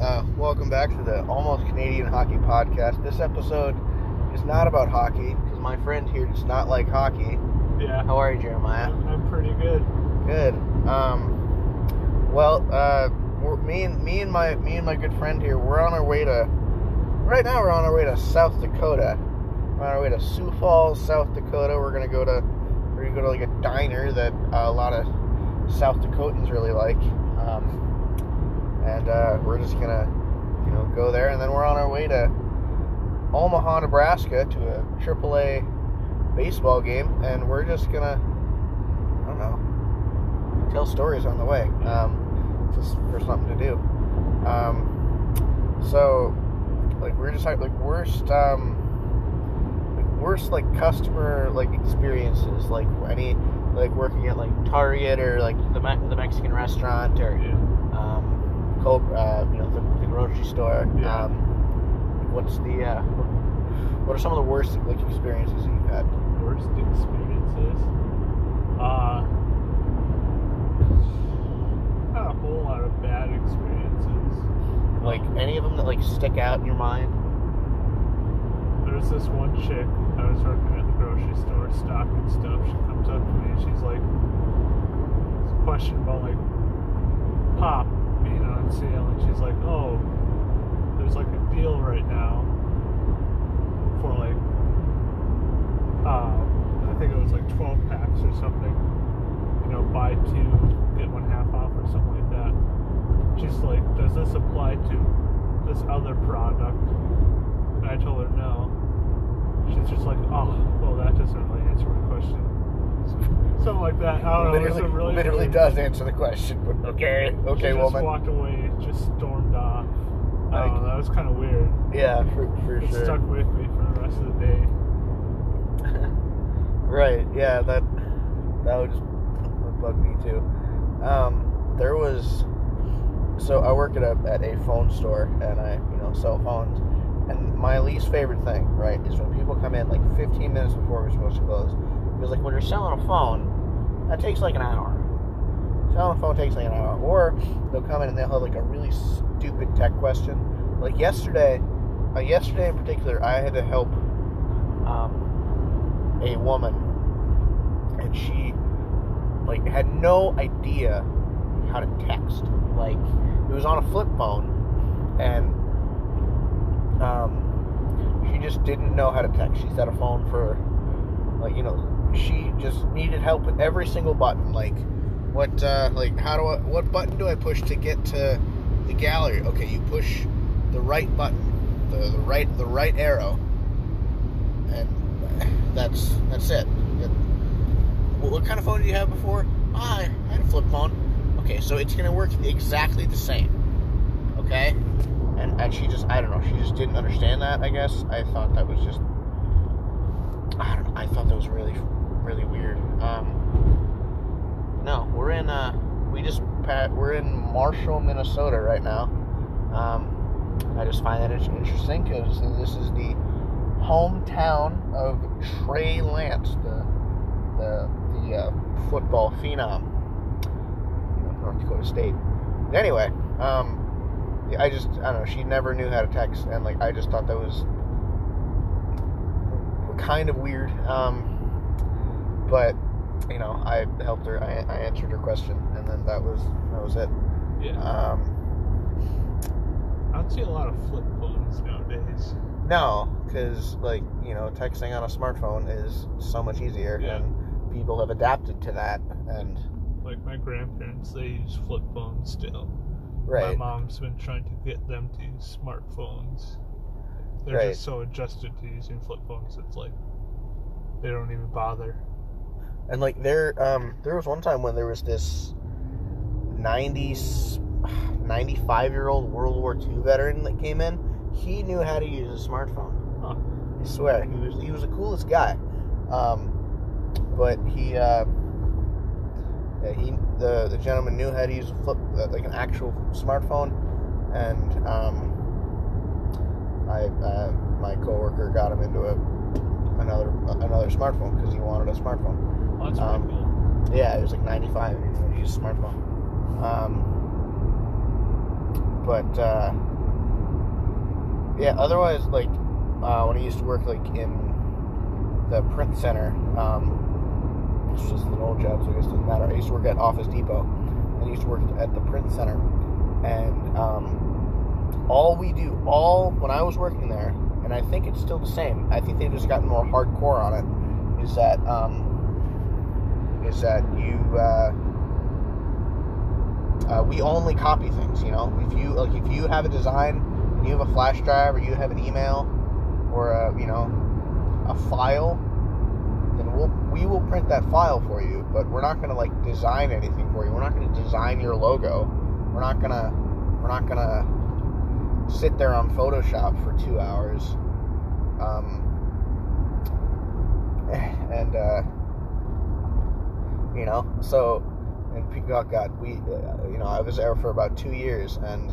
Uh, welcome back to the Almost Canadian Hockey Podcast. This episode is not about hockey because my friend here does not like hockey. Yeah, How are you, Jeremiah? I'm, pretty good. Good. Um, well, uh, we're, me and me and my me and my good friend here, we're on our way to. Right now, we're on our way to South Dakota. We're on our way to Sioux Falls, South Dakota. We're gonna go to we're gonna go to like a diner that uh, a lot of South Dakotans really like. Um, and uh, we're just gonna, you know, go there, and then we're on our way to Omaha, Nebraska, to a AAA baseball game, and we're just gonna, I don't know, tell stories on the way, um, just for something to do. Um, so, like, we're just like, like worst, um, like worst like customer like experiences, like any like working at like Target or like the Me- the Mexican restaurant or Yeah. Um, Co- uh, you know, the, the grocery store. Yeah. Um, what's the uh, what are some of the worst like experiences that you've had? Worst experiences. Uh, not a whole lot of bad experiences. Like Um, any of them that like stick out in your mind? There's this one chick I was working at the grocery store stocking stuff. She comes up to me and she's like, question about like pop sale, and she's like, oh, there's like a deal right now for like, uh, I think it was like 12 packs or something. You know, buy two, get one half off or something like that. She's like, does this apply to this other product? And I told her no. She's just like, oh, well, that doesn't really answer my question. Something like that. I don't literally, a really literally weird- does answer the question. Okay, okay, she woman. just walked away, just stormed off. I don't know, that was kind of weird. Yeah, for, for It sure. stuck with me for the rest of the day. right. Yeah, that that would just would bug me too. Um, there was so I work at a at a phone store and I you know sell phones. And my least favorite thing, right, is when people come in like 15 minutes before we're supposed to close. Because like when you're selling a phone, that takes like an hour. Selling a phone takes like an hour. Or they'll come in and they'll have like a really stupid tech question. Like yesterday, uh, yesterday in particular, I had to help um, a woman, and she like had no idea how to text. Like it was on a flip phone, and um, she just didn't know how to text. She's had a phone for like you know she just needed help with every single button. Like what uh, like how do I what button do I push to get to the gallery? Okay, you push the right button, the, the right the right arrow, and that's that's it. It- What, what kind of phone did you have before? Ah, I had a flip phone. Okay, so it's gonna work exactly the same. Okay, and and she just I don't know she just didn't understand that. I guess I thought that was just I don't know. I thought that was really really weird. Um, no, we're in uh we just we're in Marshall, Minnesota right now. Um, I just find that in- interesting because this is the hometown of Trey Lance, the the the uh, football phenom, North Dakota State. But anyway, um, I just I don't know. She never knew how to text, and like I just thought that was kind of weird. Um, but you know, I helped her. I, I answered her question, and then that was that was it. Yeah. Um, I don't see a lot of flip phones nowadays. No, because like you know, texting on a smartphone is so much easier, Yeah. and people have adapted to that. And Like my grandparents, they use flip phones still. Right. My mom's been trying to get them to use smartphones. They're Right. just so adjusted to using flip phones, it's like they don't even bother. And like there, um, there was one time when there was this 90s, 95 year old World War II veteran that came in. He knew how to use a smartphone. Huh. I swear, he was he was the coolest guy. Um, but he, uh, he the the gentleman knew how to use a flip uh, like an actual smartphone, and um, I uh, my coworker got him into a another another smartphone because he wanted a smartphone. Um, cool. Yeah, it was like 95 and he used a smartphone. Um, but uh, yeah, otherwise, like uh, when I used to work like in the print center, um, it's just an old job, so I guess it doesn't matter. I used to work at Office Depot, and I used to work at the print center, and um, all we do, all when I was working there, and I think it's still the same. I think they've just gotten more hardcore on it. Is that um, is that you? Uh, uh, we only copy things. You know, if you like, if you have a design and you have a flash drive or you have an email or a, you know a file, then we'll we will print that file for you. But we're not gonna like design anything for you. We're not gonna design your logo. We're not gonna we're not gonna sit there on Photoshop for two hours. Um, and uh, you know, so and God, we, uh, you know, I was there for about two years, and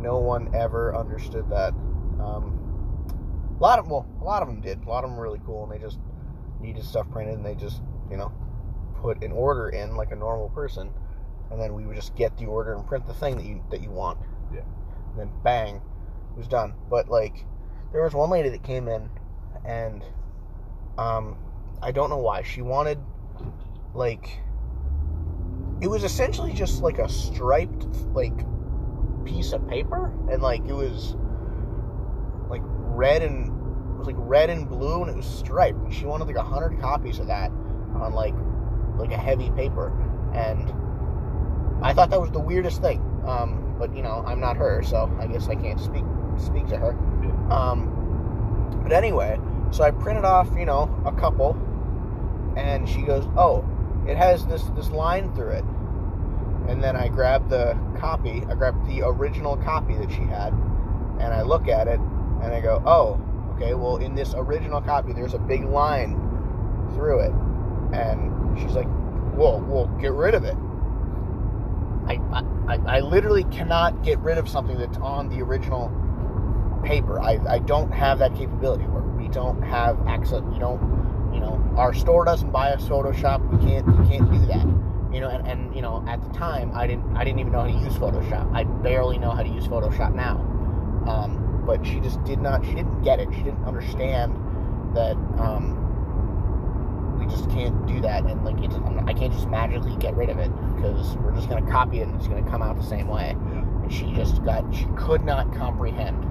no one ever understood that. Um, a lot of well, a lot of them did. A lot of them were really cool, and they just needed stuff printed, and they just, you know, put an order in like a normal person, and then we would just get the order and print the thing that you that you want. Yeah. And then bang, it was done. But like, there was one lady that came in, and um, I don't know why she wanted like it was essentially just like a striped like piece of paper and like it was like red and it was like red and blue and it was striped. And she wanted like a hundred copies of that on like like a heavy paper. And I thought that was the weirdest thing. Um, but you know I'm not her so I guess I can't speak speak to her. Um, but anyway so I printed off you know a couple and she goes oh it has this this line through it and then i grab the copy i grab the original copy that she had and i look at it and i go oh okay well in this original copy there's a big line through it and she's like well well get rid of it I, I, I literally cannot get rid of something that's on the original paper. I, I don't have that capability. Where we don't have access. We don't, you know, our store doesn't buy us Photoshop. We can't we can't do that. You know, and, and you know, at the time, I didn't I didn't even know how to use Photoshop. I barely know how to use Photoshop now. Um, but she just did not. She didn't get it. She didn't understand that. Um, we just can't do that, and like it, I can't just magically get rid of it because we're just gonna copy it and it's gonna come out the same way. Yeah. And she just got, she could not comprehend.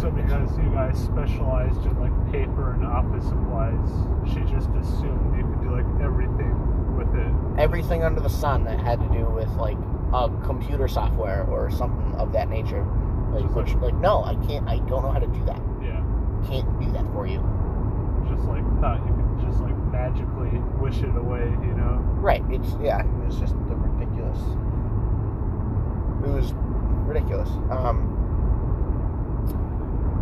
So because you guys specialized in like paper and office supplies, she just assumed you could do like everything with it. Everything under the sun that had to do with like a computer software or something of that nature. Like, Just which, like, no, I can't. I don't know how to do that. Yeah. Can't do that for you. Just like thought you could just like magically wish it away, you know? Right. It's yeah. It was just the ridiculous. It was ridiculous. Um.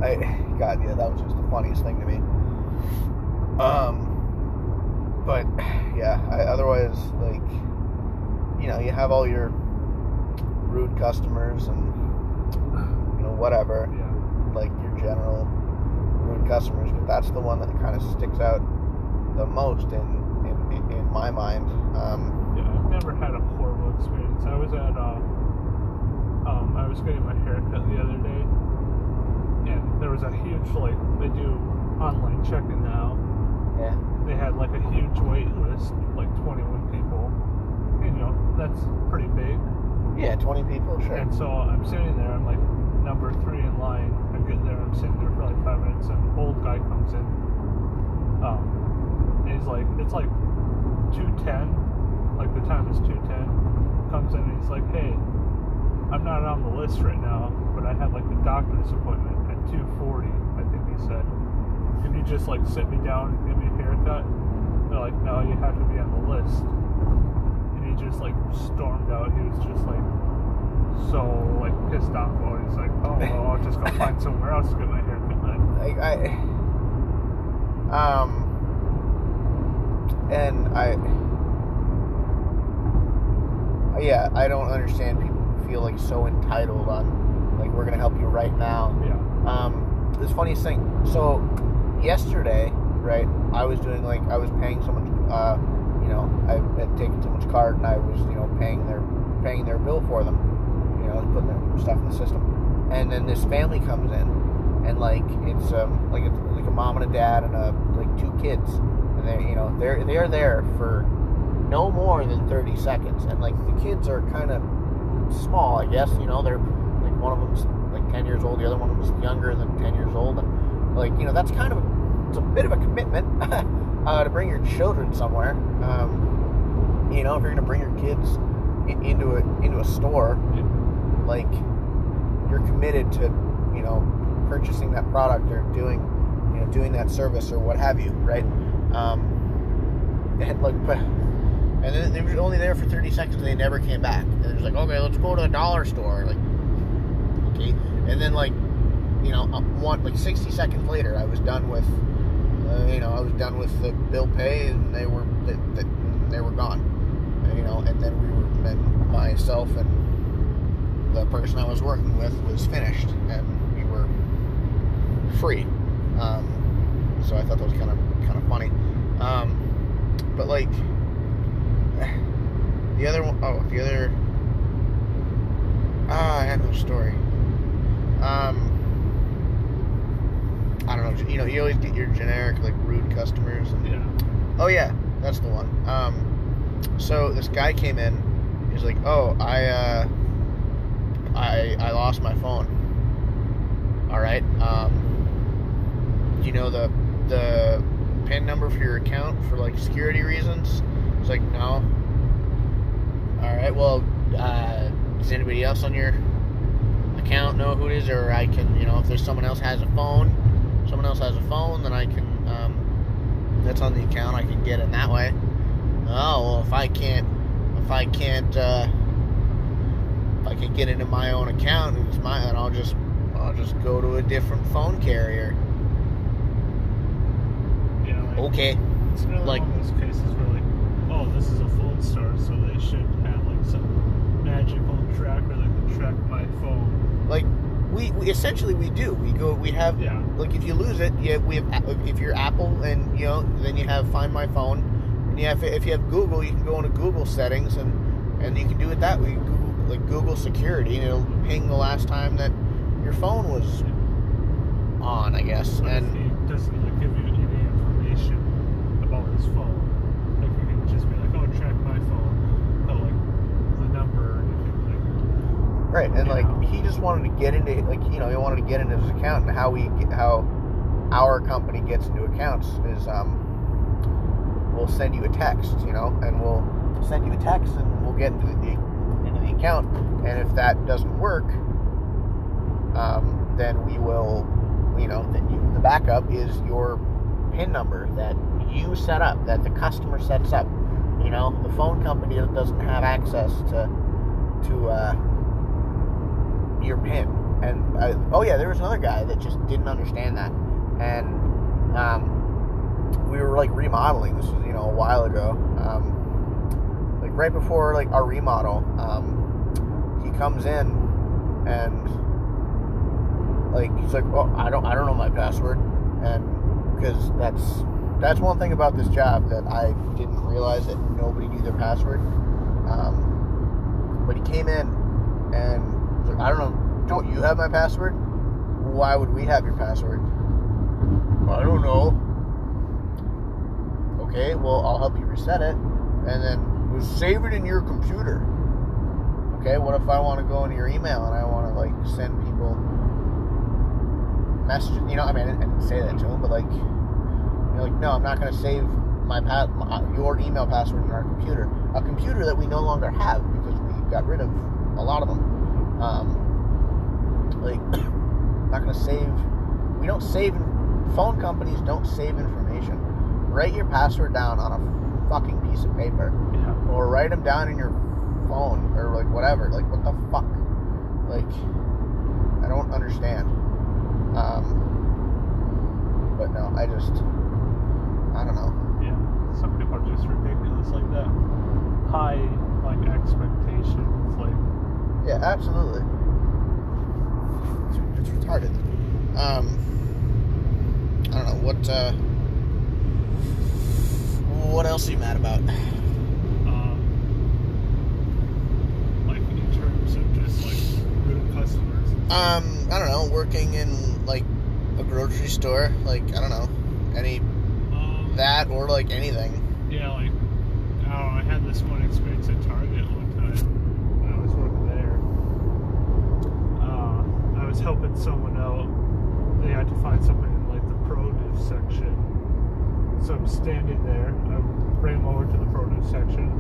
I God yeah, that was just the funniest thing to me. Um. But yeah, I, otherwise like, you know, you have all your rude customers and you know whatever Yeah. like your general rude customers, but that's the one that kind of sticks out the most in in, in, in my mind. Um, Yeah, I've never had a horrible experience. I was at uh, um, I was getting my hair cut the other day, and there was a huge like they do online checking now. yeah, They had like a huge wait list, like 21 people. You know, that's pretty big. yeah, twenty people, sure. And so I'm sitting there, I'm like number three in line. I get there, I'm sitting there for like five minutes, and an old guy comes in. Um, and he's like, it's like 210, like the time is 210. Comes in and he's like, hey, I'm not on the list right now, but I have like a doctor's appointment 240, I think he said. Can you just like sit me down and give me a haircut? They're like, no, you have to be on the list. And he just like stormed out. He was just like so like pissed off about it. He's like, oh well, I'll just go find somewhere else to get my haircut. then." Like I, um, and I, yeah, I don't understand people who feel like so entitled on, like we're gonna help you right now. Yeah. Um, this funniest thing. So yesterday, right, I was doing like I was paying someone. Uh, you know, I had taken someone's card and I was, you know, paying their paying their bill for them. you know, putting their stuff in the system. And then this family comes in, and like it's um, like it's like a mom and a dad and a like two kids, and they you know they're they're there for no more than 30 seconds, and like the kids are kind of small, I guess. You know, they're like one of them's 10 years old, the other one was younger than 10 years old, and like you know that's kind of it's a bit of a commitment uh, to bring your children somewhere. Um, you know, if you're gonna bring your kids in, into a into a store, like you're committed to you know purchasing that product or doing you know doing that service or what have you, right? Um, and like, but and then they were only there for 30 seconds and they never came back. And it was like, okay, let's go to a dollar store. Like, okay. And then like, you know, uh, one like 60 seconds later, I was done with, uh, you know, I was done with the bill pay and they were they, they, they were gone. And, you know, and then we were then myself and the person I was working with was finished and we were free. Um, so I thought that was kind of kind of funny. Um, but like the other one, oh, the other. Ah, I had no story. Um, I don't know. You know, you always get your generic like rude customers. And, Yeah. Oh yeah, that's the one. Um, so this guy came in. He's like, "Oh, I, uh, I, I lost my phone. All right. Um, do you know the the pin number for your account for like security reasons?" It's like, "No." All right. Well, uh, does anybody else on your account know who it is, or I can, you know, if there's someone else has a phone, someone else has a phone, then I can. Um, that's on the account. I can get in that way. Oh well, if I can't, if I can't, uh, if I can get into my own account, it's my, and I'll just, I'll just go to a different phone carrier. Yeah. Like, Okay. It's like- one those cases where like, oh, this is a phone store, so they should have like some magical tracker that can track my phone. Like we, we essentially we do. We go. We have Yeah. like if you lose it, yeah, we have. Uh, if you're Apple and you know, then you have Find My Phone, and you have if you have Google, you can go into Google settings and and you can do it that way. Google like Google security, and it'll ping the last time that your phone was on, I guess. But And he doesn't like give you any information about his phone, like you can just be like, oh, track my phone, oh, like the number or anything like. Right, and like he just wanted to get into like you know he wanted to get into his account and how we get, how our company gets into accounts is um we'll send you a text, you know, and we'll send you a text and we'll get into the into the account, and if that doesn't work, um, then we will, you know, then you, the backup is your PIN number that you set up, that the customer sets up. You know, the phone company that doesn't have access to to uh, your PIN. And uh, oh yeah, there was another guy that just didn't understand that, and um, we were like remodeling. This was you know a while ago. Um, like right before like our remodel, um, he comes in and like he's like, well, I don't, I don't know my password," and because that's that's one thing about this job that I didn't realize that nobody knew their password. Um, but he came in and I don't know. Don't you have my password? Why would we have your password? I don't know. Okay, well I'll help you reset it, and then we'll save it in your computer. Okay, what if I want to go into your email and I want to like send people messages? You know, I mean, I didn't say that to him, but like, you're like, no, I'm not going to save my, pa- my your email password in our computer, a computer that we no longer have because we got rid of a lot of them. Um, like, not to save. We don't save. Phone companies don't save information. Write your password down on a fucking piece of paper Yeah. or write them down in your phone or like whatever. Like what the fuck? Like I don't understand. Um, but no, I just I don't know. Yeah. Some people are just ridiculous like that. High like expectations, like Yeah, absolutely. It's, it's retarded. Um, I don't know what. Uh, what else are you mad about? um, like in terms of just like Um, I don't know, working in like a grocery store, like I don't know, any Um, that or like anything. Yeah, like oh. I had this one experience at Target one time when I was working there. Uh, I was helping someone out. They had to find something in like the produce section. So I'm standing there. I bring them over to the produce section,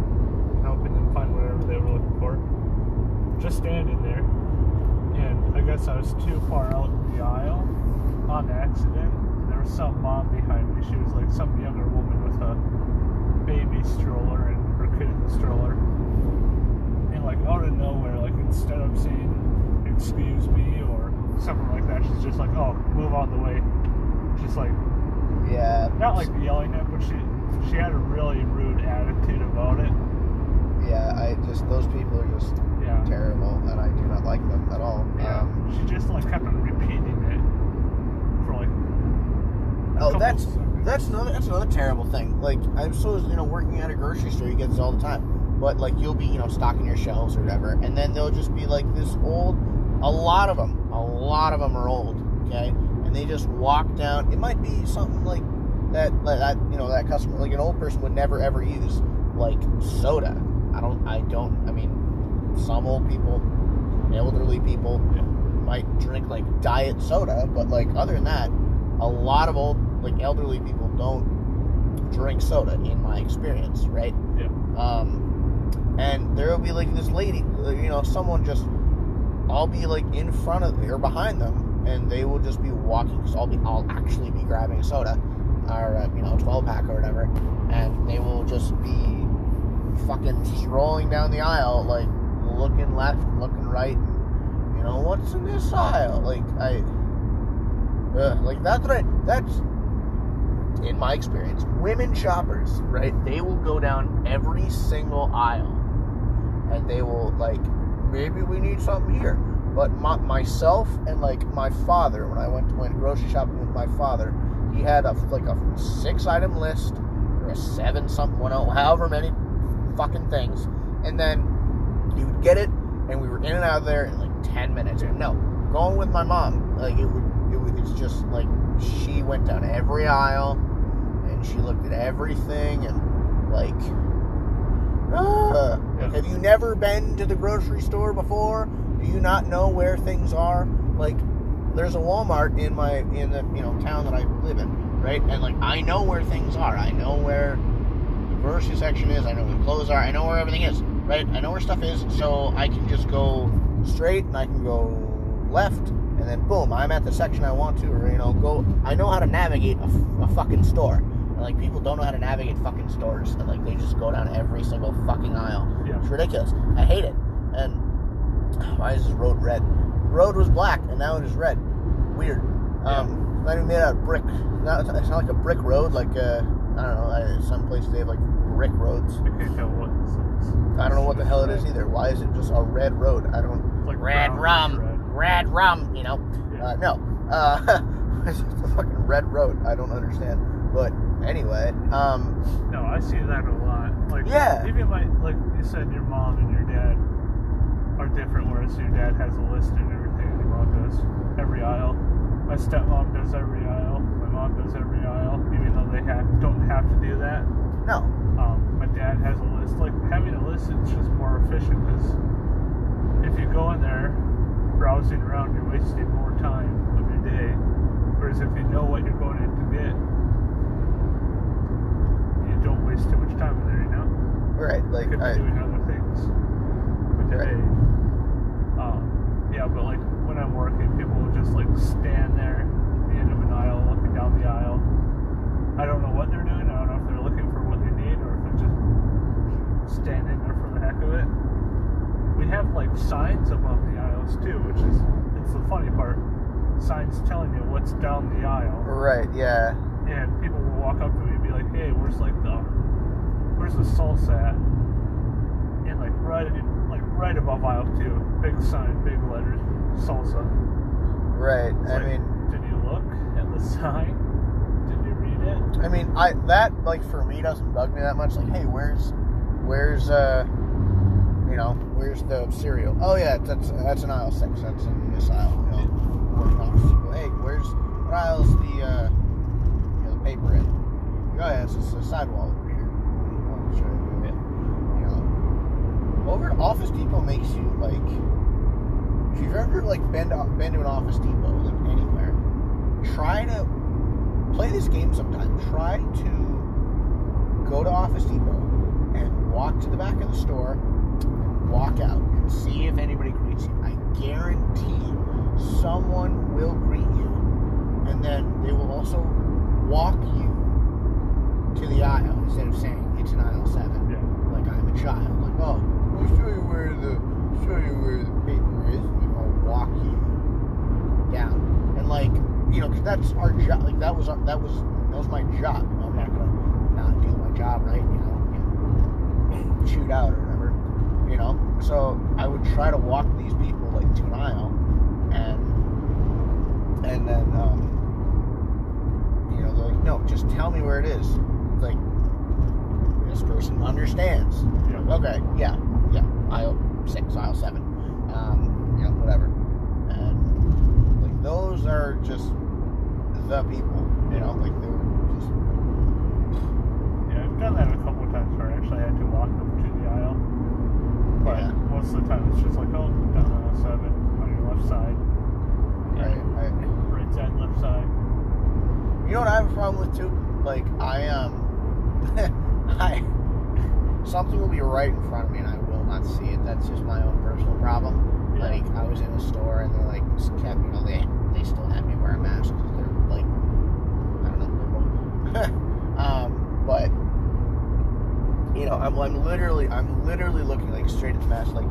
helping them find whatever they were looking for. Just standing there, and I guess I was too far out in the aisle on accident. There was some mom behind me. She was like some younger woman with a baby stroller and her kid in the stroller. And like out of nowhere, like instead of saying excuse me something like that, she's just like, Oh, move on the way. Just like Yeah. not like yelling at but she she had a really rude attitude about it. Yeah, I just those people are just Yeah. terrible, and I do not like them at all. Yeah. Um, she just like kept on repeating it for like oh, that's seconds. that's another that's another terrible thing. Like I'm so you know working at a grocery store, you get this all the time. But like you'll be you know stocking your shelves or whatever, and then they'll just be like this old. A lot of them, lot of them are old. Okay, and they just walk down. It might be something like that like that you know that customer like an old person would never ever use like soda. I don't I don't I mean some old people, elderly people might drink like diet soda, but like other than that, a lot of old like elderly people don't drink soda in my experience, right? Yeah. Um, and there will be like this lady, you know, someone just, I'll be like in front of or behind them, and they will just be walking because I'll be, I'll actually be grabbing a soda, or uh, you know, twelve pack or whatever, and they will just be fucking strolling down the aisle, like looking left, looking right, and, you know, what's in this aisle? Like I, uh, like that's right. That's in my experience, women shoppers, right? They will go down every single aisle and they will like maybe we need something here. But my, myself and like my father, when I went to went grocery shopping with my father, he had a like a six item list or a seven something, however many fucking things, and then he would get it, and we were in and out of there in like ten minutes. No, going with my mom, like it would, it would, it's just like she went down every aisle and she looked at everything and like Yeah. have you never been to the grocery store before? Do you not know where things are? Like there's a walmart in my in the you know town that i live in right? And like i know where things are. I know where the grocery section is. I know where the clothes are. I know where everything is right? I know where stuff is. So i can just go straight and i can go left and then boom i'm at the section i want to or you know go i know how to navigate a fucking store and like people don't know how to navigate fucking stores. And like they just go down every single fucking aisle. Yeah. it's ridiculous. I hate it. And why is this road red? The road was black and now it is red. Weird. Um it's not even made out of brick. Not, it's not like a brick road like uh i don't know some places they have like brick roads. I can't tell what this is. i don't know what the hell it is either. Why is it just a red road? I don't It's like red brownish rum, red. red rum, you know. Yeah. Uh, no, uh, it's just a fucking red road. I don't understand. But anyway, um, No, I see that a lot. Like, Yeah. even my like you said, your mom and your dad are different. Whereas your dad has a list and everything, and your mom does every aisle. My stepmom does every aisle. My mom does every aisle, even though they have don't have to do that. no, Um, my dad has a list. Like having a list is just more efficient because if you go in there browsing around, you're wasting more time of your day. Whereas if you know what you're going in to get, don't waste too much time in there. You know, right? Like could be I, doing other things with Right. Um, yeah, but like when I'm working, people will just like stand there at the end of an aisle, looking down the aisle. I don't know what they're doing. I don't know if they're looking for what they need or if they're just standing there for the heck of it. We have like signs above the aisles too, which is it's the funny part. Signs telling you what's down the aisle, right? Yeah, and people will walk up to me and be like, "Hey, where's like the where's the salsa at?" And like right in, like right above aisle two, big sign, big letters, salsa. right. It's I like, mean, did you look at the sign? Did you read it? I mean, I that like for me doesn't bug me that much. Like, hey, where's, where's uh, you know, where's the cereal? Oh yeah, that's that's an aisle six. That's in this aisle. You know. Hey, where's what aisle's the uh, paper in? Oh yeah, it's just a sidewall over here. I'll show you. You know, over at Office Depot makes you like if you've ever like been to, been to an Office Depot like anywhere, try to play this game sometime. Try to go to Office Depot and walk to the back of the store, and walk out and see if anybody greets you. I guarantee someone will greet you, and then they will also walk you to the aisle instead of saying it's an aisle seven. Yeah. Like I'm a child. Like, oh, we'll show you where the show you where the paper is, and I'll walk you down. And like, you know, 'cause that's our job. Like that was our, that was that was my job. You know, I'm not gonna not do my job right. You know, and shoot out or whatever. You know, so I would try to walk these people like to an aisle, and and then um, you know, they're like, no, just tell me where it is. Like this person understands. Yeah. Okay, yeah, yeah, aisle six, aisle seven, um, you know, whatever. And like those are just the people, you know, like they were just Yeah, I've done that a couple of times where I actually had to walk them to the aisle. But Yeah. most of the time it's just like, oh, down aisle seven on your left side. right, right. Right side, left side. You know what I have a problem with too? Like I um, I something will be right in front of me and I will not see it. That's just my own personal problem. Yeah. Like I was in a store and they like just kept, you know, they they still had me wear a mask because they're like, I don't know, um, but you know, I'm, I'm literally I'm literally looking like straight at the mask, like,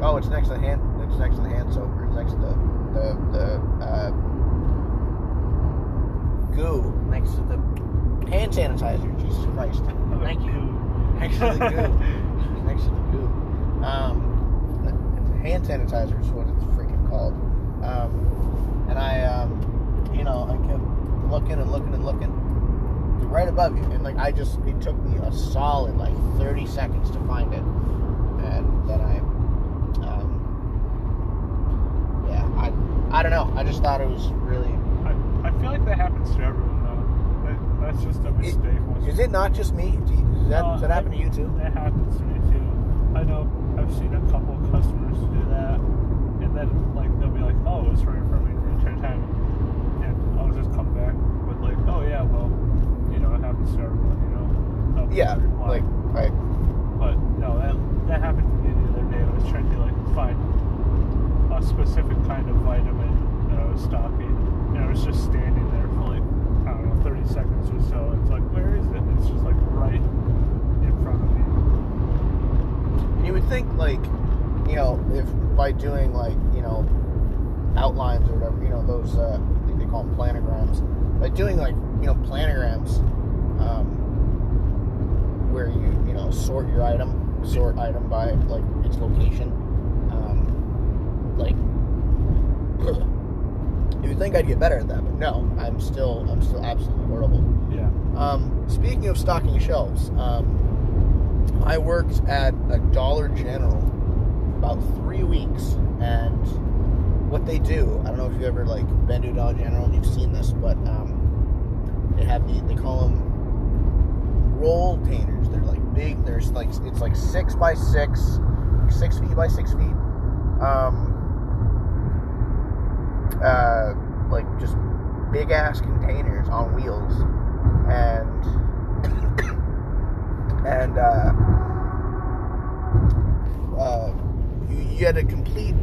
oh, it's next to the hand, it's next to the hand soap, it's next to the the the uh, goo, next to the hand sanitizer. Jesus Christ! Thank you. Next to the goo. next to the goo. Um, hand sanitizer is what it's freaking called. Um, and I, um, you know, I kept looking and looking and looking right above you, and like I just, it took me a solid like 30 seconds to find it, and then I, um, yeah, I, I don't know. I just thought it was really. I, I feel like that happens to everyone though. That, that's just a mistake. most Is it not just me? Do you, does that, Uh, does that happen to you too? That happens to me too. I know I've seen a couple of customers do that, and then like they'll be like, "Oh, it's right in front of me the entire time," and I'll just come back with like, "Oh yeah, well, you know, it happens to everyone, you know." I'll Yeah, like, right. But no, that that happened to me the other day. I was trying to like find a specific kind of vitamin that I was stocking, and I was just standing there for like I don't know, 30 seconds or so. It's like, where is it? It's just like right in front of me. And you would think, like, you know, if by doing, like, you know, outlines or whatever, you know, those, uh, I think they call them planograms, by doing, like, you know, planograms, um, where you, you know, sort your item, sort item by, like, its location, um, like, you would think I'd get better at that, but no, I'm still, I'm still absolutely horrible. Yeah. Um, speaking of stocking shelves, um, I worked at a Dollar General for about three weeks, and what they do, I don't know if you've ever like been to Dollar General and you've seen this, but um, they have the they call them roll containers. They're like big. There's like it's like six by six, six feet by six feet. Um, uh, like just big ass containers on wheels, and and uh, uh, you, you had to complete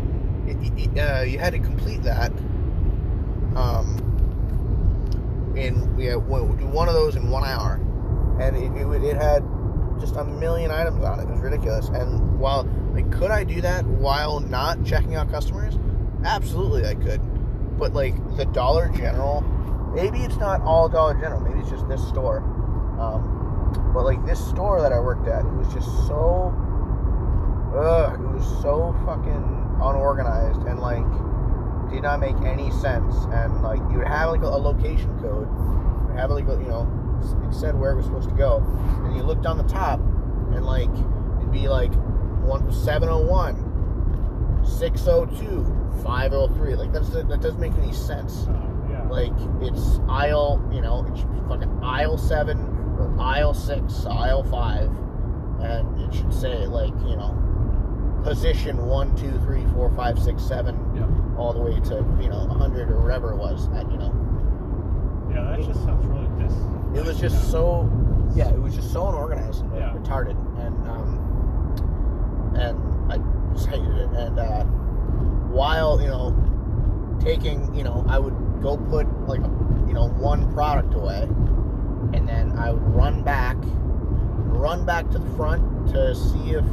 uh, you had to complete that. Um, in we had one, do one of those in one hour, and it, it, it had just a million items on it. It was ridiculous. And while like, could I do that while not checking out customers? Absolutely, I could. But like the Dollar General, maybe it's not all Dollar General. Maybe it's just this store. Um, but like this store that I worked at, it was just so, ugh, it was so fucking unorganized and like did not make any sense. And like you would have like a, location code, you have like a, you know, it said where it was supposed to go, and you looked on the top, and like it'd be like one 701, 602, 503. Like that's that doesn't make any sense. Uh, yeah. Like it's aisle, you know, it should be fucking aisle seven or aisle six, aisle five, and it should say like you know, position one, two, three, four, five, six, seven, yeah. all the way to you know, hundred or whatever it was. At you know, Yeah, that just sounds really dis. it was just so, yeah, it was just so unorganized and Yeah. retarded, and um, and I just hated it. And uh, while you know, taking, you know, I would go put like, you know, one product away, and then I would run back, run back to the front to see if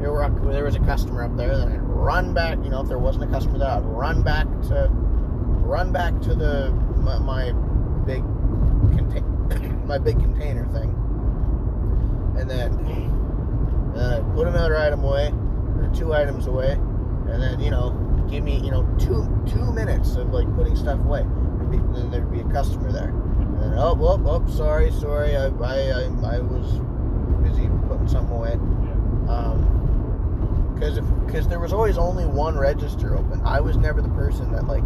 there were there was a customer up there. Then I'd run back, you know, if there wasn't a customer there, I'd run back to, run back to the my, my big contain my big container thing, and then I'd put another item away or two items away, and then you know give me you know two two minutes of like putting stuff away. And be, then there'd be a customer there, and then oh oh oh sorry sorry I I I, I was busy putting something away. Um, because if because there was always only one register open. I was never the person that like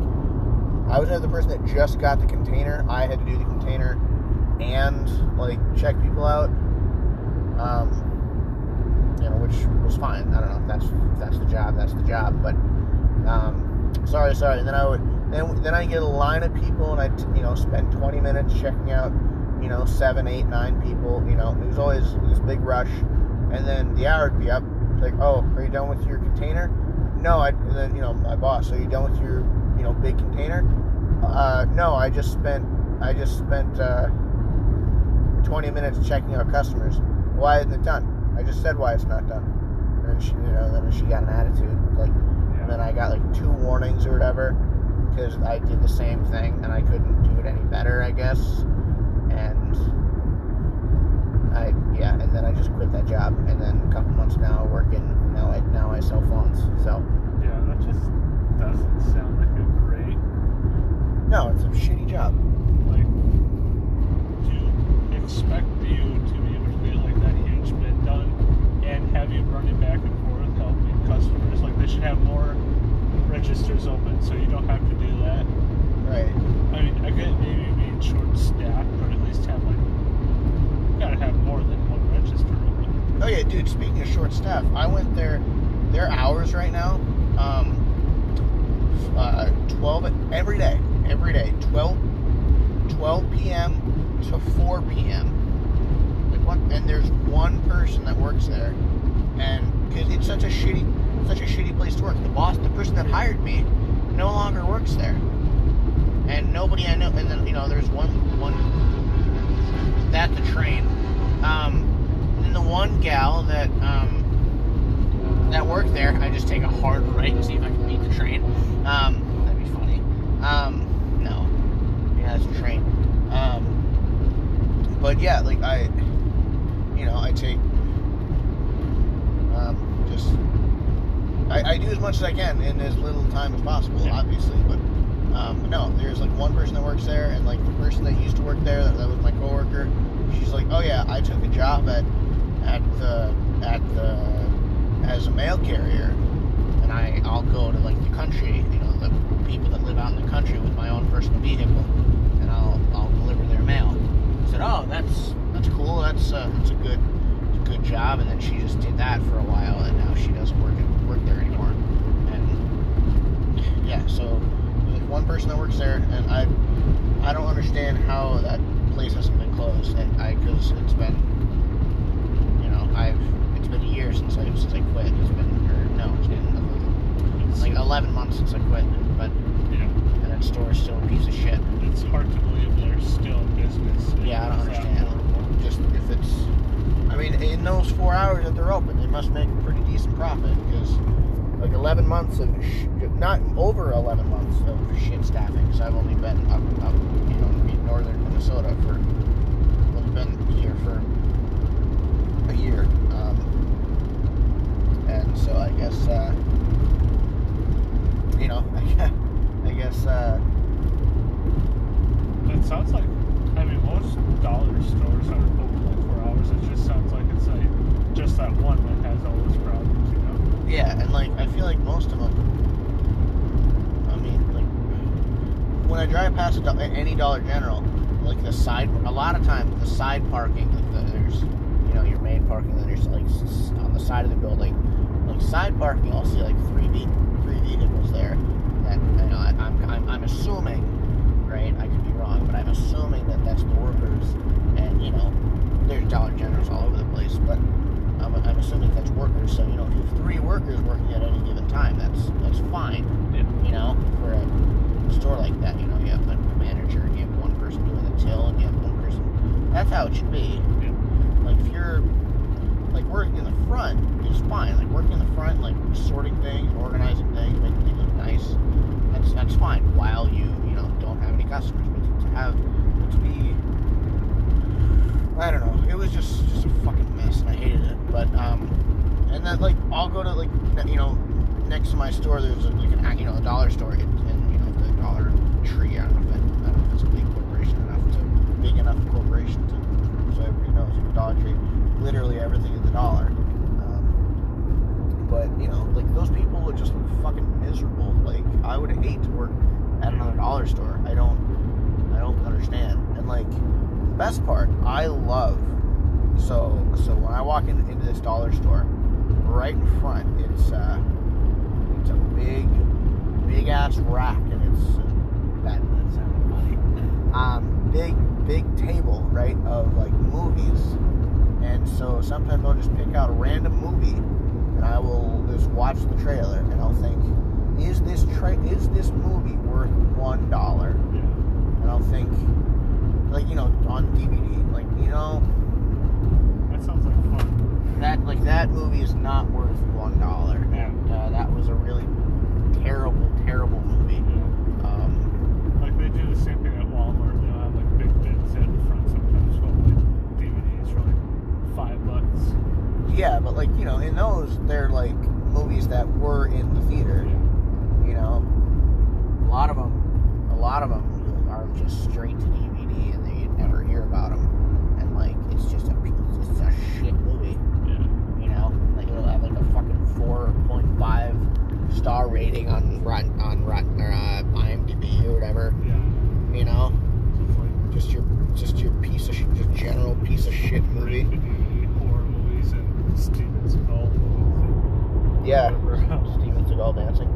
I was never the person that just got the container. I had to do the container and like check people out. Um, you know, which was fine. I don't know if that's if that's the job. That's the job. But um, sorry, sorry. And then I would then then I get a line of people and I you know spend 20 minutes checking out you know seven, eight, nine people. You know, it was always this big rush. And then the hour would be up. Like, oh, are you done with your container? No, I. And then you know, my boss. Are you done with your you know big container? Uh, no, I just spent I just spent uh, 20 minutes checking out customers. Why isn't it done? I just said why it's not done. And she, you know, then she got an attitude. Like, and then I got like two warnings or whatever because I did the same thing and I couldn't do it any better, I guess. And I, yeah, and then I just quit that job. And then a couple months now working. Now I now I sell phones. So Yeah, that just doesn't sound like a great no, it's a shitty job. like to expect you to be able to get like that huge bid done and have you running back and forth customers. Like they should have more registers open so you don't have to do that. Right. I mean, I get maybe being short staffed, but at least have like you gotta have more than one register open. Oh yeah, dude. Speaking of short staff, I went there. Their hours right now, um, uh, twelve every day, every day, 12, 12 p.m. to four p.m. Like what? And there's one person that works there, and because it's such a shitty, such a shitty place to work. The boss, the person that hired me, no longer works there, and nobody I know. And then you know, there's one one that the train. Um, and then the one gal that um, that worked there, I just take a hard right and see if I can beat the train. Um, that'd be funny. Um, no, yeah, that's a train. Um, but yeah, like I, you know, I take just I, I do as much as I can in as little time as possible, Yeah. obviously. But um, no, there's like one person that works there, and like the person that used to work there, that, that was my coworker. She's like, oh yeah, I took a job at at the at the as a mail carrier, and I I'll go to like the country, you know, the people that live out in the country with my own personal vehicle, and I'll I'll deliver their mail. I said, oh, that's that's cool. That's uh, that's a good good job. And then she just did that for a while, and now she doesn't work work there anymore. And yeah, so there's like one person that works there, and I I don't understand how that place hasn't been closed. And I because it's been you know I've it's been a year since I since I quit. It's been or no, it's been like 11 months since I quit, but yeah, and that store is still a piece of shit. it's hard to believe they're still in business. Yeah, I don't understand. Just if it's, I mean, in those four hours that they're open, they must make a pretty decent profit because like 11 months of, sh- not over 11 months of shit staffing. Because I've only been up, up, you know, in northern Minnesota for, only been here for a year. Um, and so I guess, uh, you know, I guess, uh, It sounds like, I mean, most dollar stores are open four hours. It just sounds like it's like just that one that has all those problems. You know? Yeah, and like I feel like most of them. I mean, like when I drive past do- any Dollar General, like the side, a lot of times the side parking, like the, there's, you know, your main parking, then there's like on the side of the building, like side parking, I'll see like three ve- three vehicles there. That you know, I, I'm, I'm I'm assuming, right? I wrong, but I'm assuming that that's the workers, and you know, there's Dollar Generals all over the place, but. I'm, I'm assuming that's workers. So you know, if you have three workers working at any given time, that's that's fine. Yeah. You know, for a store like that, you know, you have the manager, and you have one person doing the till, and you have one person. That's how it should be. Yeah. Like if you're like working in the front, it's fine. Like working in the front, like sorting things, organizing things, making things look nice. That's that's fine. While you you know don't have any customers, have to be I don't know. It was just just a fucking mess, and I hated it. But um, and then like I'll go to like you know next to my store there's a, like an you know a dollar store and, you know the Dollar Tree. I don't know if it, I don't know if it's a big corporation enough to big enough corporation to so everybody knows know, Dollar Tree. Literally everything is a dollar. Um, but you know like those people would just look fucking miserable. Like I would hate to work at another dollar store. I don't understand. And like the best part, I love so so when I walk in, into this dollar store, right in front, it's uh it's a big big ass rack and it's that that sounded funny. Um big big table, right, of like movies. And so sometimes I'll just pick out a random movie and I will just watch the trailer and I'll think, is this tra- is this movie worth one dollar? I'll think, like you know, on DVD, like you know, That sounds like fun. that like that movie is not worth one dollar, and uh, that was a really terrible, terrible movie. Yeah. Um, Like they do the same thing at Walmart. They'll have like big bins at the front sometimes with like DVDs for like five bucks. yeah, but like you know, in those they're like movies that were in the theater. You know, a lot of them, a lot of them are just straight to DVD, and they you never hear about them, and like it's just a it's a shit movie. Yeah. you know, like it'll have like a fucking four point five star rating on Rotten on Rotten or uh, IMDb or whatever. Yeah. You know, So it's like just your just your piece of sh- just general piece of shit movie. straight to DVD horror movies and Steven Seagal movies. and Yeah, whatever else. Steven Seagal dancing.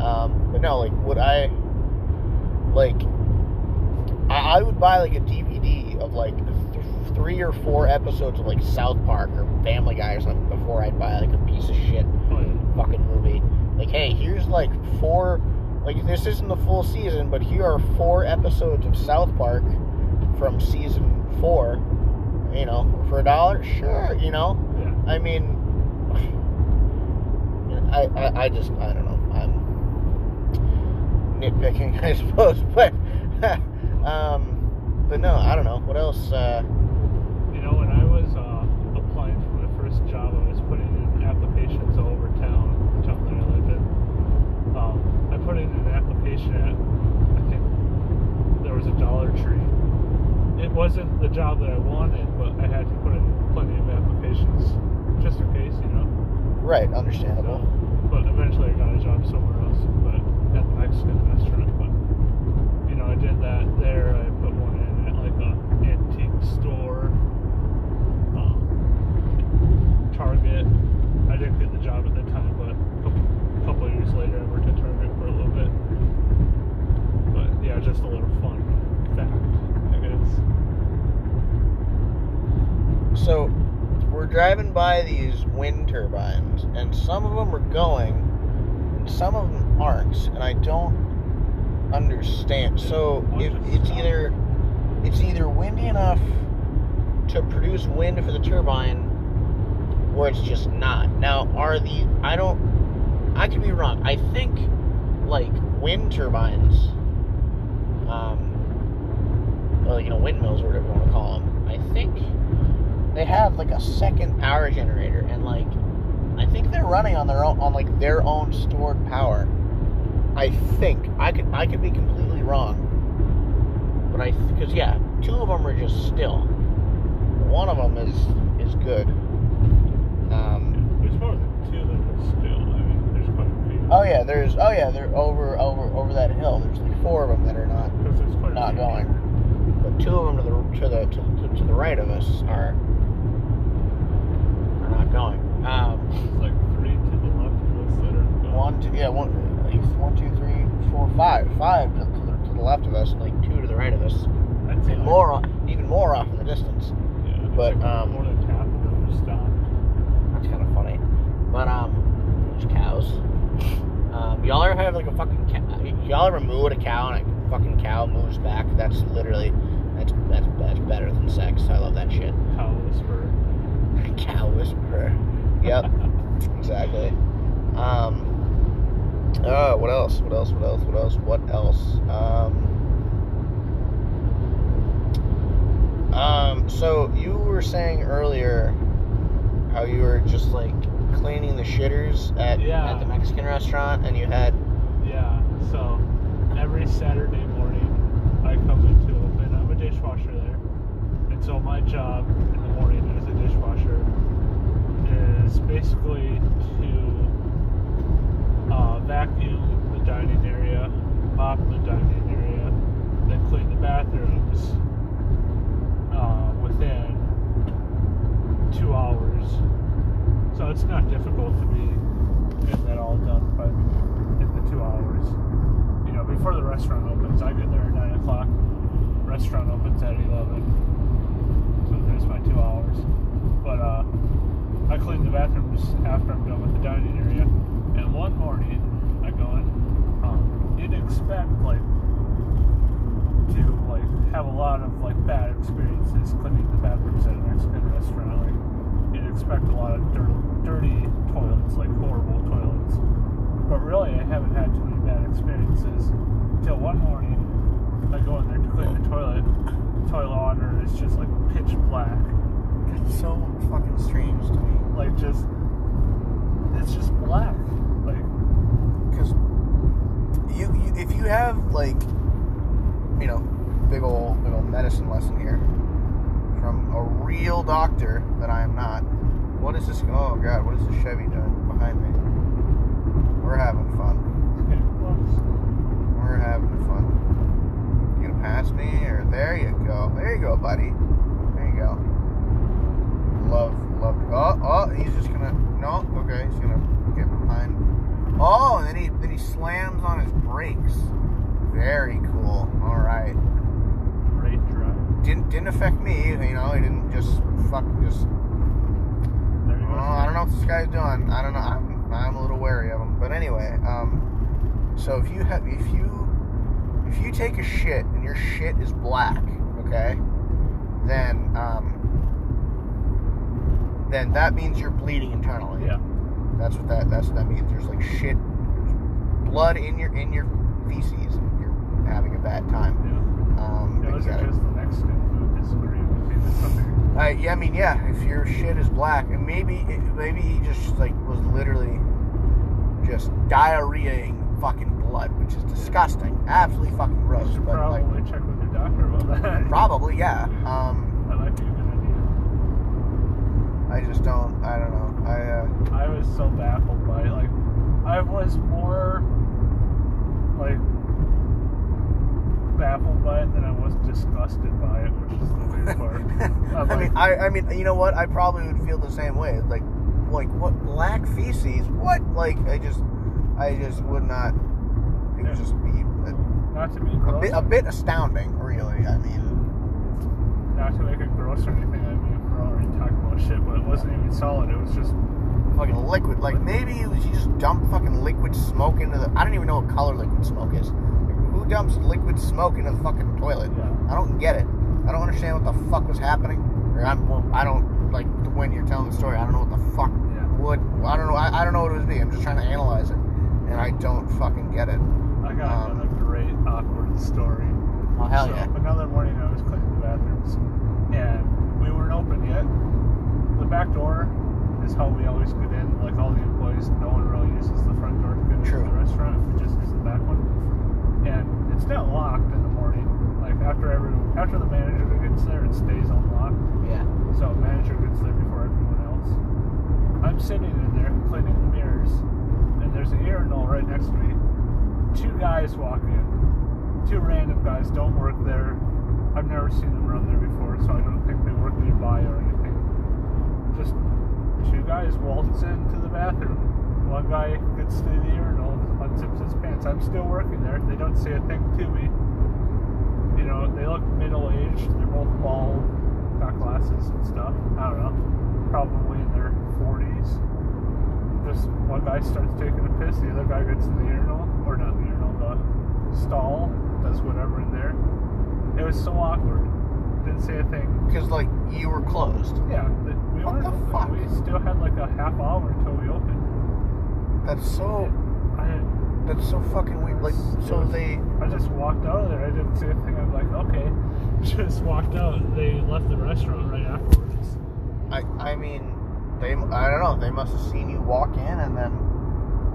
Um, but no, like would I like I, I would buy like a DVD of like th- three or four episodes of like South Park or Family Guy or something before I'd buy like a piece of shit Oh, yeah. fucking movie. Like, hey, here's like four, like this isn't the full season, but here are four episodes of South Park from season four. You know, for a dollar, sure. You know, Yeah. I mean, I, I, I just, I don't know. I'm nitpicking, I suppose, but, um, but no, I don't know. What else? Uh, You know, when I was uh, applying for my first job, I was putting in applications all over town, town that I live in. Um, I put in an application at, I think there was a Dollar Tree. It wasn't the job that I wanted, but I had to put in plenty of applications just in case, you know. right, So, understandable. but eventually I got a job somewhere else, but at the Mexican restaurant. But you know, I did that there. I put one in at like a antique store, um, Target. I didn't get the job at the time, but a couple, couple of years later, I worked at Target for a little bit. But yeah, just a little fun fact, I guess. So we're driving by these wind turbines, and some of them are going, and some of them aren't, and I don't understand. So Why if don't you it's stop? either it's either windy enough produce wind for the turbine, or it's just not. Now, are the I don't I could be wrong. I think like wind turbines, um, well, you know, windmills or whatever you want to call them. I think they have like a second power generator and like I think they're running on their own on like their own stored power. I think I could I could be completely wrong, but I because yeah, two of them are just still. One of them is is good. Um, There's more than two that are still. I Oh yeah, there's. Oh yeah, they're over over over that hill. There's like four of them that are not there's quite a not going. But two of them to the to the to, to, to the right of us are are not going. Um, There's like three to the left of us that are going. one, two, yeah, one, one, two, three, four, five, five to, to, the, to the left of us, and like two to the right of us, I'd say and more, even more off in the distance. But, um, more than half of them are stopped. That's kind of funny. But um, there's cows. Um, y'all ever have like a fucking cow? Y'all ever moo at a cow and a fucking cow moves back? That's literally that's that's that's better than sex. I love that shit. Cow whisperer. cow whisperer. Yep, exactly. Um. Uh, what else? What else? What else? What else? What else? Um. Um. So you were saying earlier how you were just like cleaning the shitters at Yeah. at the Mexican restaurant, and you had Yeah, so every Saturday morning I come into open. I'm a dishwasher there. And so my job in the morning as a dishwasher is basically to uh, vacuum the dining area, mop the dining area, then clean the bathrooms uh, within two hours. So it's not difficult to be get that all done by in the two hours. You know, before the restaurant opens, I get there at nine o'clock. Restaurant opens at eleven, so there's my two hours. But uh, I clean the bathrooms after I'm done with the dining area. And one morning, I go in. Um, you'd expect like to like have a lot of like bad experiences cleaning the bathrooms at a Mexican restaurant. Like you'd expect a lot of dirty, dirty toilets, like horrible toilets. But really, I haven't had too many bad experiences until one morning I go in there to clean the toilet. Toilet water is just like pitch black, that's so fucking strange to me. like just it's just black. Like because you, you if you have like you know big old big old medicine lesson here from a real doctor that I am not. What is this? Oh God, what is this Chevy doing behind me? We're having fun. We're having fun. You gonna pass me or there you go? There you go, buddy. There you go. Love, love. Oh, oh, he's just gonna. No, okay, he's gonna get behind. Oh, and then he then he slams on his brakes. Very cool. All right. Great drive. Didn't didn't affect me. You know, he didn't just fuck just. Oh. I don't know what this guy's doing. I don't know. I'm, I'm a little wary of him. But anyway, um, so if you have, if you, if you take a shit and your shit is black, okay, then, um, then that means you're bleeding internally. Yeah. That's what that. That's what that means. There's like shit, there's blood in your in your feces, having a bad time. Yeah. Um, Yeah, those are just the Mexican food disagreeing with me. That's something. Uh, yeah, I mean, yeah. If your shit is black, and maybe, maybe he just like was literally just diarrheaing fucking blood, which is disgusting, absolutely fucking You gross. should But like, probably check with your doctor about that. probably, yeah. Um, That might be a good idea. I just don't. I don't know. I uh, I was so baffled by it. Like, I was more like baffled by it than I was disgusted by it, which is the weird part. I'm mean, I, I mean, you know what? I probably would feel the same way. Like, like what black feces? What? Like, I just, I just would not. It would Yeah. just be a, Not to be a bit, a bit astounding, really. I mean, not to make it gross or anything. I mean, we're already talking about shit, but it wasn't even solid. It was just fucking liquid. Like maybe it was you just dump fucking liquid smoke into the. I don't even know what color liquid smoke is. Who dumps liquid smoke into the fucking toilet? Yeah. I don't get it. I don't understand what the fuck was happening. Or I'm, well, I don't like when you're telling the story. I don't know what the fuck Yeah. would. I don't know. I, I don't know what it would be. I'm just trying to analyze it, and I don't fucking get it. I got Um, another great awkward story. Oh hell so, yeah! Another morning I was cleaning the bathrooms and we weren't open yet. The back door is how we always get in, like all the employees, no one really uses the front door to get into True. the restaurant. We just use the back one. And it's not locked in the morning. Like after every after the manager gets there, it stays unlocked. Yeah. So manager gets there before everyone else. I'm sitting in there cleaning the mirrors, and there's an urinal right next to me. Two guys walk in. Two random guys don't work there. I've never seen them run there before, so I don't think they work nearby or anything. Just two guys waltz into the bathroom. One guy gets to the urinal, unzips his pants. I'm still working there. They don't say a thing to me. You know, they look middle aged. They're both bald, got glasses and stuff. I don't know. Probably in their 40s. Just one guy starts taking a piss, the other guy gets in the urinal, or not the urinal, the stall, does whatever in there. It was so awkward. Didn't say a thing. Because like you were closed. Yeah, we What the fuck? We still had like a half hour until we opened. That's so. I That's so fucking weird. Like so they. I just walked out of there. I didn't say a thing. I'm like, okay. Just walked out. They left the restaurant right afterwards. I I mean, they. I don't know. They must have seen you walk in and then,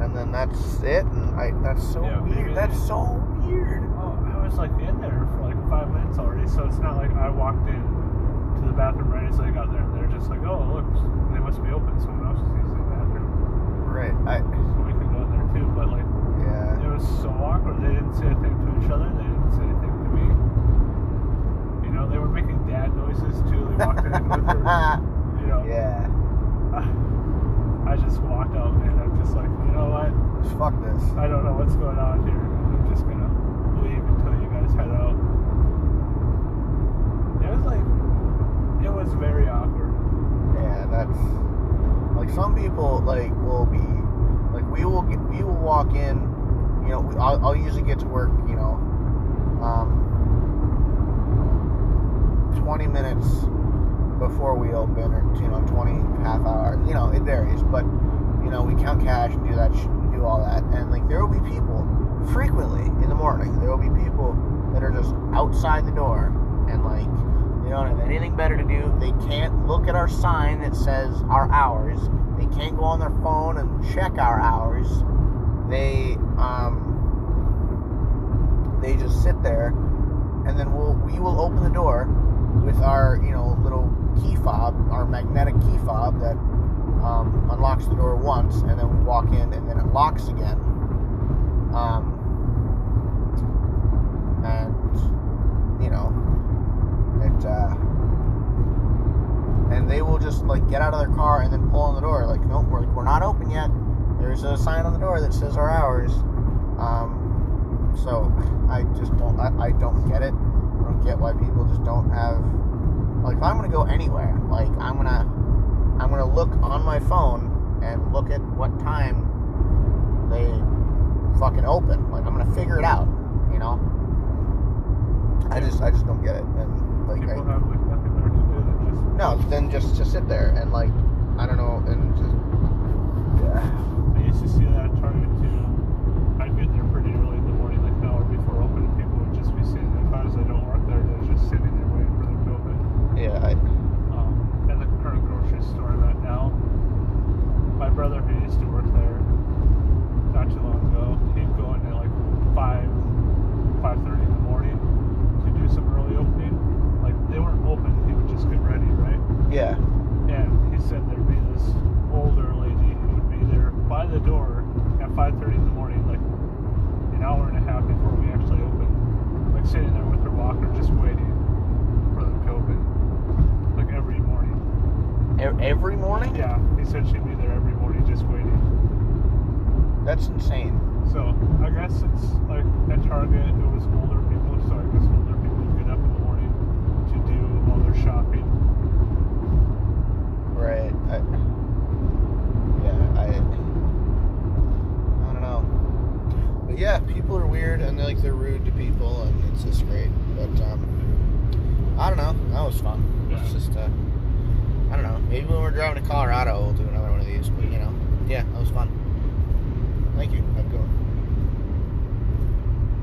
and then that's it. And I. That's so Yeah, weird. That's so weird. Oh, I was like in there for like five minutes already, so it's not like I walked in to the bathroom right as I got there. and They're just like, oh, look, they must be open. Someone else is using the bathroom, Right. I. so we can go in there too. But like, was so awkward. They didn't say a thing to each other. They didn't say anything to me. You know, they were making dad noises too. They walked in with their, you know. yeah. I just walked out, man. I'm just like, you know what? Fuck this. I don't know what's going on here. I'm just gonna leave until you guys head out. It was like, it was very awkward. Yeah, that's like some people like will be like we will get we will walk in. You know, I'll, I'll usually get to work. You know, um, twenty minutes before we open, or you know, twenty half hour. You know, it varies, but you know, we count cash and do that, do all that, and like there will be people frequently in the morning. There will be people that are just outside the door and like they don't have anything better to do. They can't look at our sign that says our hours. They can't go on their phone and check our hours. They um they just sit there and then we'll we will open the door with our, you know, little key fob, our magnetic key fob that um, unlocks the door once and then we walk in and then it locks again. Um and you know it uh and they will just like get out of their car and then pull on the door like nope we're, we're not open yet there's a sign on the door that says our hours um so i just don't i, I don't get it i don't get why people just don't have like if i'm gonna go anywhere like i'm gonna i'm gonna look on my phone and look at what time they fucking open like i'm gonna figure it out you know I just I just don't get it. And like People I, have like nothing better to do than just. no, then just to sit there and like I don't know and just. I used to see that at Target too. I'd get there pretty early in the morning, like an hour before opening. People would just be sitting there. Times I don't work there, they're just sitting there waiting for them to open. Yeah, I, um, at the current grocery store I'm at now. My brother who used to work there not too long ago, he'd go in at like five, five thirty in the morning to do some early opening. Like they weren't open, he would just get ready, right? yeah. And he said there'd be this older lady who would be the door at five thirty in the morning, like an hour and a half before we actually open. like sitting there with her walker just waiting for them to open, like every morning. Every morning? Yeah, he said she'd be there every morning just waiting. That's insane. So I guess it's like at Target it was older people, so I guess older people get up in the morning to do all their shopping. Right. I I don't know. But yeah, people are weird and like they're rude to people and it's just great. But um I don't know. That was fun. It's just uh I don't know. Maybe when we're driving to Colorado we'll do another one of these, but you know. Yeah, that was fun. Thank you.